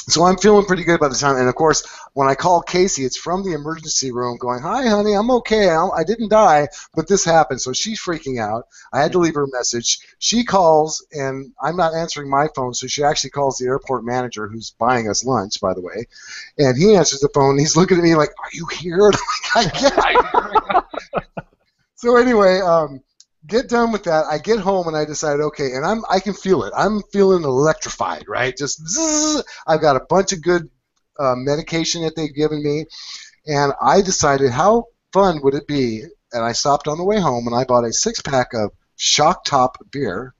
So I'm feeling pretty good by the time, and of course, when I call Casey, it's from the emergency room, going, "Hi, honey, I'm okay. I I didn't die, but this happened." So she's freaking out. I had to leave her a message. She calls, and I'm not answering my phone, so she actually calls the airport manager, who's buying us lunch, by the way, and he answers the phone. And he's looking at me like, "Are you here?" Like, "I yeah." so anyway, um, get done with that. I get home and I decide, okay, and I'm I can feel it. I'm feeling electrified, right? Just zzz. I've got a bunch of good uh, medication that they've given me, and I decided how fun would it be? And I stopped on the way home and I bought a six pack of Shock Top beer.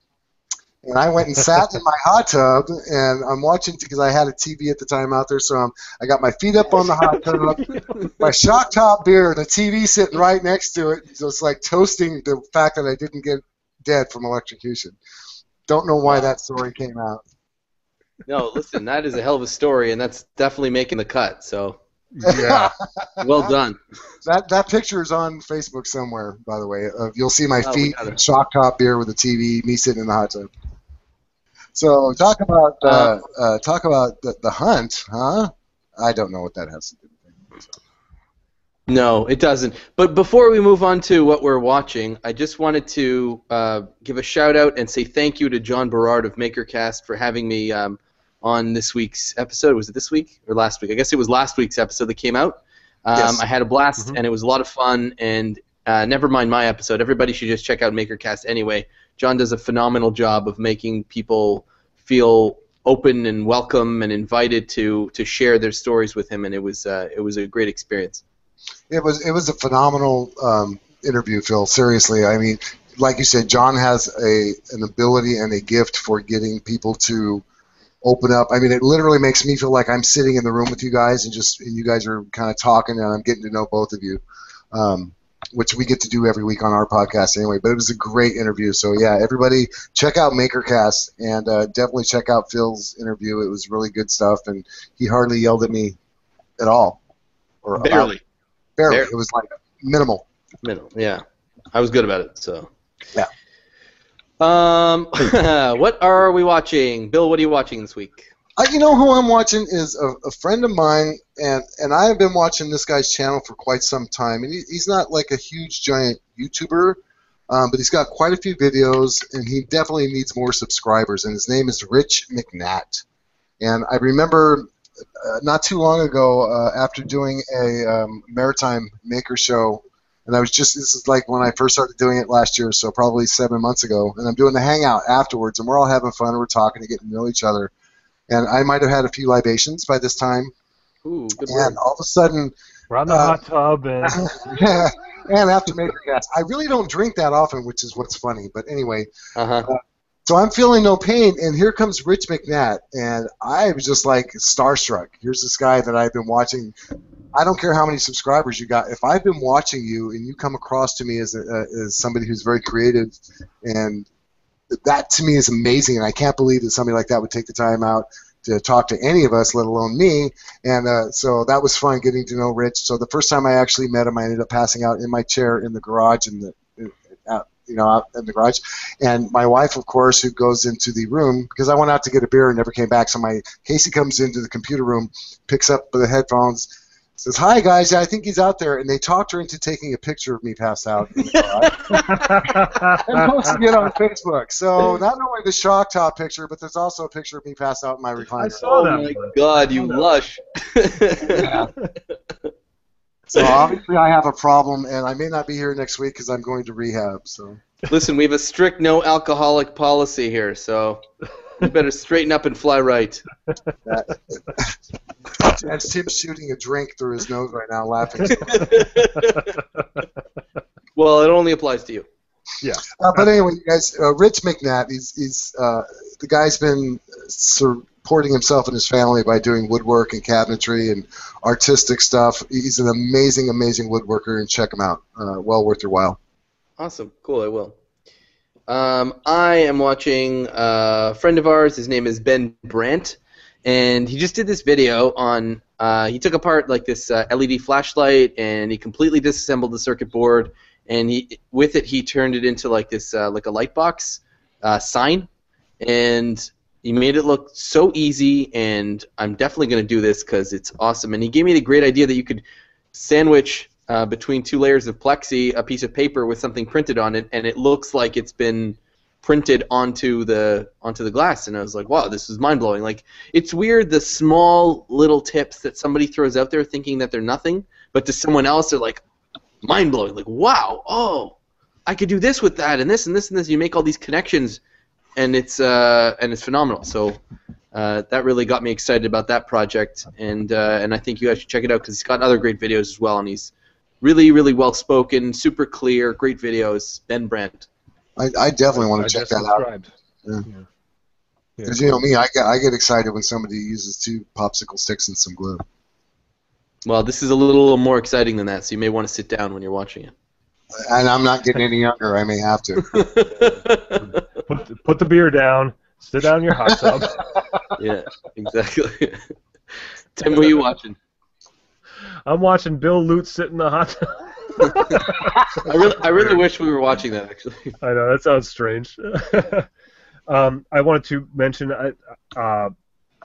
And I went and sat in my hot tub, and I'm watching because I had a TV at the time out there, so I'm, I got my feet up on the hot tub, my shock top beer, and the TV sitting right next to it. So it's like toasting the fact that I didn't get dead from electrocution. Don't know why that story came out. No, listen, that is a hell of a story, and that's definitely making the cut. So Yeah. well done. That that picture is on Facebook somewhere, by the way. Uh, you'll see my Oh, feet, got it. shock top beer with a TV, me sitting in the hot tub. So talk about uh, uh, talk about the, the hunt, huh? I don't know what that has to do. with it. No, it doesn't. But before we move on to what we're watching, I just wanted to uh, give a shout out and say thank you to John Berard of MakerCast for having me um, on this week's episode. Was it this week or last week? I guess it was last week's episode that came out. Um, Yes. I had a blast Mhm. and it was a lot of fun. And uh, never mind my episode. Everybody should just check out MakerCast anyway. John does a phenomenal job of making people feel open and welcome and invited to to share their stories with him. And it was uh, it was a great experience. It was it was a phenomenal um, interview, Phil. Seriously, I mean, like you said, John has a an ability and a gift for getting people to open up. I mean, it literally makes me feel like I'm sitting in the room with you guys and just and you guys are kind of talking and I'm getting to know both of you, um, which we get to do every week on our podcast anyway. But it was a great interview. So yeah, everybody check out MakerCast and uh, definitely check out Phil's interview. It was really good stuff, and he hardly yelled at me at all. Or about- Barely. barely. Barely. It was like minimal. Middle, yeah. I was good about it, so. Yeah. Um, what are we watching, Bill? What are you watching this week? Uh, you know who I'm watching is a, a friend of mine, and and I have been watching this guy's channel for quite some time. And he, he's not like a huge giant YouTuber, um, but he's got quite a few videos, and he definitely needs more subscribers. And his name is Rich McNatt. And I remember uh, not too long ago, uh, after doing a um, maritime maker show, and I was just this is like when I first started doing it last year, so probably seven months ago. And I'm doing the hangout afterwards, and we're all having fun, we're talking, and getting to know each other and I might have had a few libations by this time. Ooh, good word. And all of a sudden, We're on the Uh, hot tub and and after maker gas, I really don't drink that often, which is what's funny. But anyway, Uh-huh. so I'm feeling no pain, and here comes Rich McNatt, and I was just like starstruck. Here's this guy that I've been watching. I don't care how many subscribers you got. If I've been watching you and you come across to me as a, uh, as somebody who's very creative and that to me is amazing, and I can't believe that somebody like that would take the time out to talk to any of us, let alone me. And uh, so that was fun getting to know Rich. So the first time I actually met him, I ended up passing out in my chair in the garage in the you know out in the garage. And my wife, of course, who goes into the room because I went out to get a beer and never came back. So my Casey comes into the computer room, picks up the headphones says, "Hi guys, I think he's out there," and they talked her into taking a picture of me passed out and posting it on Facebook. So not only the shock top picture, but there's also a picture of me passed out in my recliner. I saw Oh that. my one. God, you lush. Yeah. So obviously I have a problem, and I may not be here next week because I'm going to rehab. So Listen, we have a strict no alcoholic policy here, so you better straighten up and fly right. that's Tim shooting a drink through his nose right now, laughing. well, it only applies to you. Uh, but anyway, you guys, uh, Rich McNatt, he's, he's uh, the guy's been supporting himself and his family by doing woodwork and cabinetry and artistic stuff. He's an amazing, amazing woodworker, and check him out. Uh, well worth your while. Awesome. Cool, I will. Um, I am watching uh, a friend of ours. His name is Ben Brandt, and he just did this video on. Uh, he took apart like this uh, LED flashlight, and he completely disassembled the circuit board, and he with it he turned it into like this uh, like a light box uh, sign, and he made it look so easy. And I'm definitely going to do this because it's awesome. And he gave me the great idea that you could sandwich uh, between two layers of plexi a piece of paper with something printed on it, and it looks like it's been printed onto the onto the glass. And I was like, wow, this is mind blowing. Like it's weird the small little tips that somebody throws out there thinking that they're nothing, but to someone else they're like mind blowing. Like wow, oh, I could do this with that, and this and this and this. You make all these connections, and it's uh, and it's phenomenal. So. Uh, that really got me excited about that project, and uh, and I think you guys should check it out because he's got other great videos as well, and he's really really well spoken, super clear, great videos. Ben Brent. I, I definitely want I to check just that out. subscribed. Yeah. Yeah. Because you know me, I get, I get excited when somebody uses two popsicle sticks and some glue. Well, this is a little more exciting than that, so you may want to sit down when you're watching it. And I'm not getting any younger. I may have to. Put the, put the beer down. Sit down in your hot tub. yeah, exactly. Tim, what are you watching? I'm watching Bill Lutz sit in the hot tub. I really, I really wish we were watching that actually. I know that sounds strange. um, I wanted to mention, uh, uh,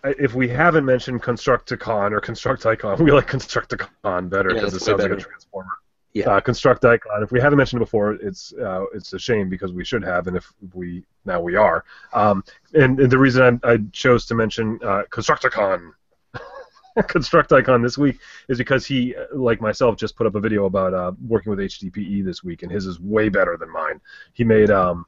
if we haven't mentioned Constructicon or Constructicon, we like Constructicon better because that's it sounds way like a transformer. Yeah. Uh, Constructicon. If we haven't mentioned it before, it's uh, it's a shame because we should have, and if we now we are. Um, and, and the reason I, I chose to mention uh, Constructicon. Constructicon this week is because he, uh, like myself, just put up a video about uh, working with HDPE this week, and his is way better than mine. He made um,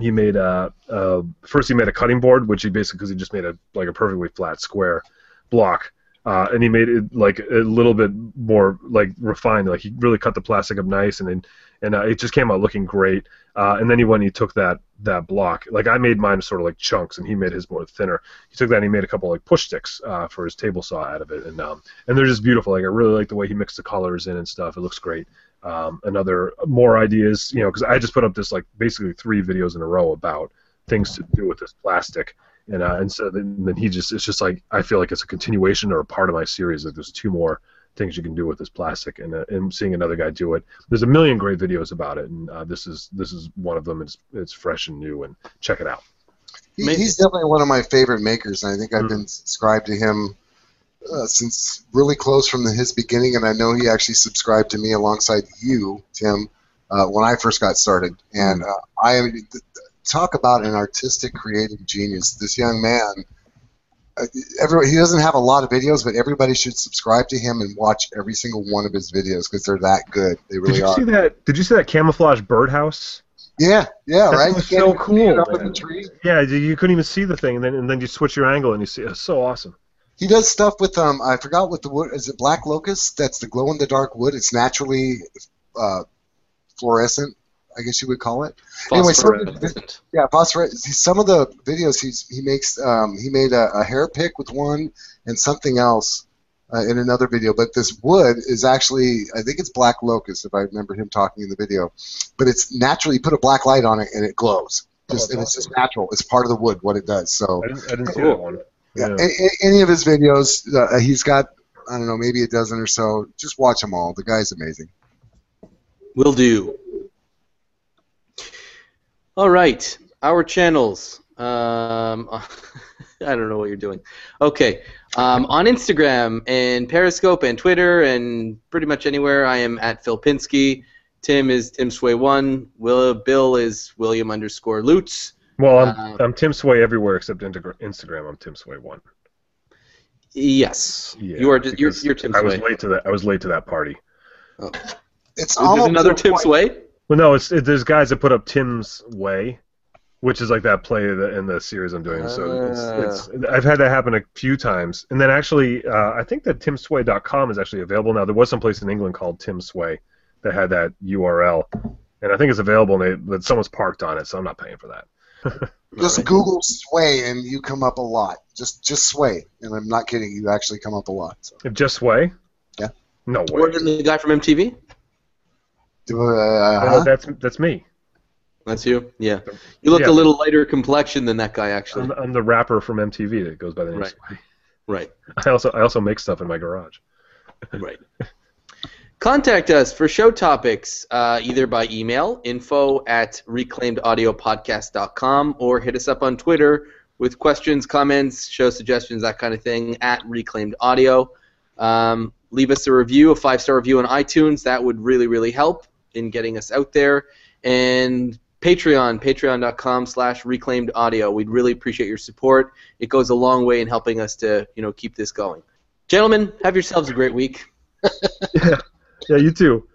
he made a, uh, first he made a cutting board, which he basically because he just made a like a perfectly flat square block, uh, and he made it like a little bit more like refined. Like he really cut the plastic up nice, and then and uh, it just came out looking great. Uh, and then he went and he took that that block. Like I made mine sort of like chunks, and he made his more thinner. He took that and he made a couple like push sticks uh, for his table saw out of it, and um, and they're just beautiful. Like I really like the way he mixed the colors in and stuff. It looks great. Um, another more ideas, you know, because I just put up this like basically three videos in a row about things to do with this plastic, and uh, and so then, then he just it's just like I feel like it's a continuation or a part of my series. Like there's two more things you can do with this plastic, and, uh, and seeing another guy do it. There's a million great videos about it, and uh, this is this is one of them. It's it's fresh and new, and check it out. He, he's definitely one of my favorite makers, and I think I've Mhm. been subscribed to him uh, since really close from the, his beginning, and I know he actually subscribed to me alongside you, Tim, uh, when I first got started. And uh, I am th- th- talk about an artistic, creative genius. This young man. Uh, every, he doesn't have a lot of videos, but everybody should subscribe to him and watch every single one of his videos because they're that good. They really Did you are. see that? Did you see that camouflage birdhouse? Yeah, yeah, That right. was so even see it cool, up in the tree. Yeah, you- you couldn't even see the thing, and then and then you switch your angle and you see it. It's so awesome. He does stuff with um I forgot what the wood is it black locust? That's the glow in the dark wood. It's naturally uh, fluorescent, I guess you would call it. Anyway, so- Phosphorescent. Yeah, phosphorescent. Some of the videos he's he makes um, he made a, a hair pick with one and something else uh, in another video. But this wood is actually I think it's black locust if I remember him talking in the video. But it's naturally you put a black light on it and it glows. just Oh, and that's it's just natural. It's part of the wood what it does. So I didn't, I didn't see Cool. that one. yeah, Yeah. a- a- any of his videos, uh, he's got I don't know maybe a dozen or so. Just watch them all. The guy's amazing. Will do. All right, our channels. Um, I don't know what you're doing. Okay, um, on Instagram and Periscope and Twitter and pretty much anywhere, I am at Phil Pinsky. Tim is Tim Sway one. Will Bill is William underscore Lutz. Well, I'm, Uh, I'm Tim Sway everywhere except Instagram. I'm Tim Sway one. Yes, Yeah, you are. Just, you're, because you're Tim I was late to that. I was late to that party. It's Is almost another to Tim point- Sway? Well, no, it's it, there's guys that put up Tim's Way, which is like that play that, in the series I'm doing. So it's, it's I've had that happen a few times, and then actually uh, I think that TimSway.com is actually available now. There was some place in England called Tim Sway that had that URL, and I think it's available, and they, but someone's parked on it, so I'm not paying for that. Just All right. Google sway and you come up a lot. Just just sway, and I'm not kidding. You actually come up a lot. So, If just Sway? Yeah. No way. Or the guy from MTV? Uh, Oh, that's that's me. That's you. Yeah. You look Yeah. a little lighter complexion than that guy, actually. I'm, I'm the rapper from MTV that goes by the name Right. Sway. Right. I also I also make stuff in my garage. Right. Contact us for show topics uh, either by email, info at reclaimedaudiopodcast.com, or hit us up on Twitter with questions, comments, show suggestions, that kind of thing, at Reclaimed Audio. Um, leave us a review, a five star review on iTunes. That would really, really help in getting us out there. And Patreon, patreon.com slash reclaimed audio. We'd really appreciate your support. It goes a long way in helping us to, you know, keep this going. Gentlemen, have yourselves a great week. Yeah, you too.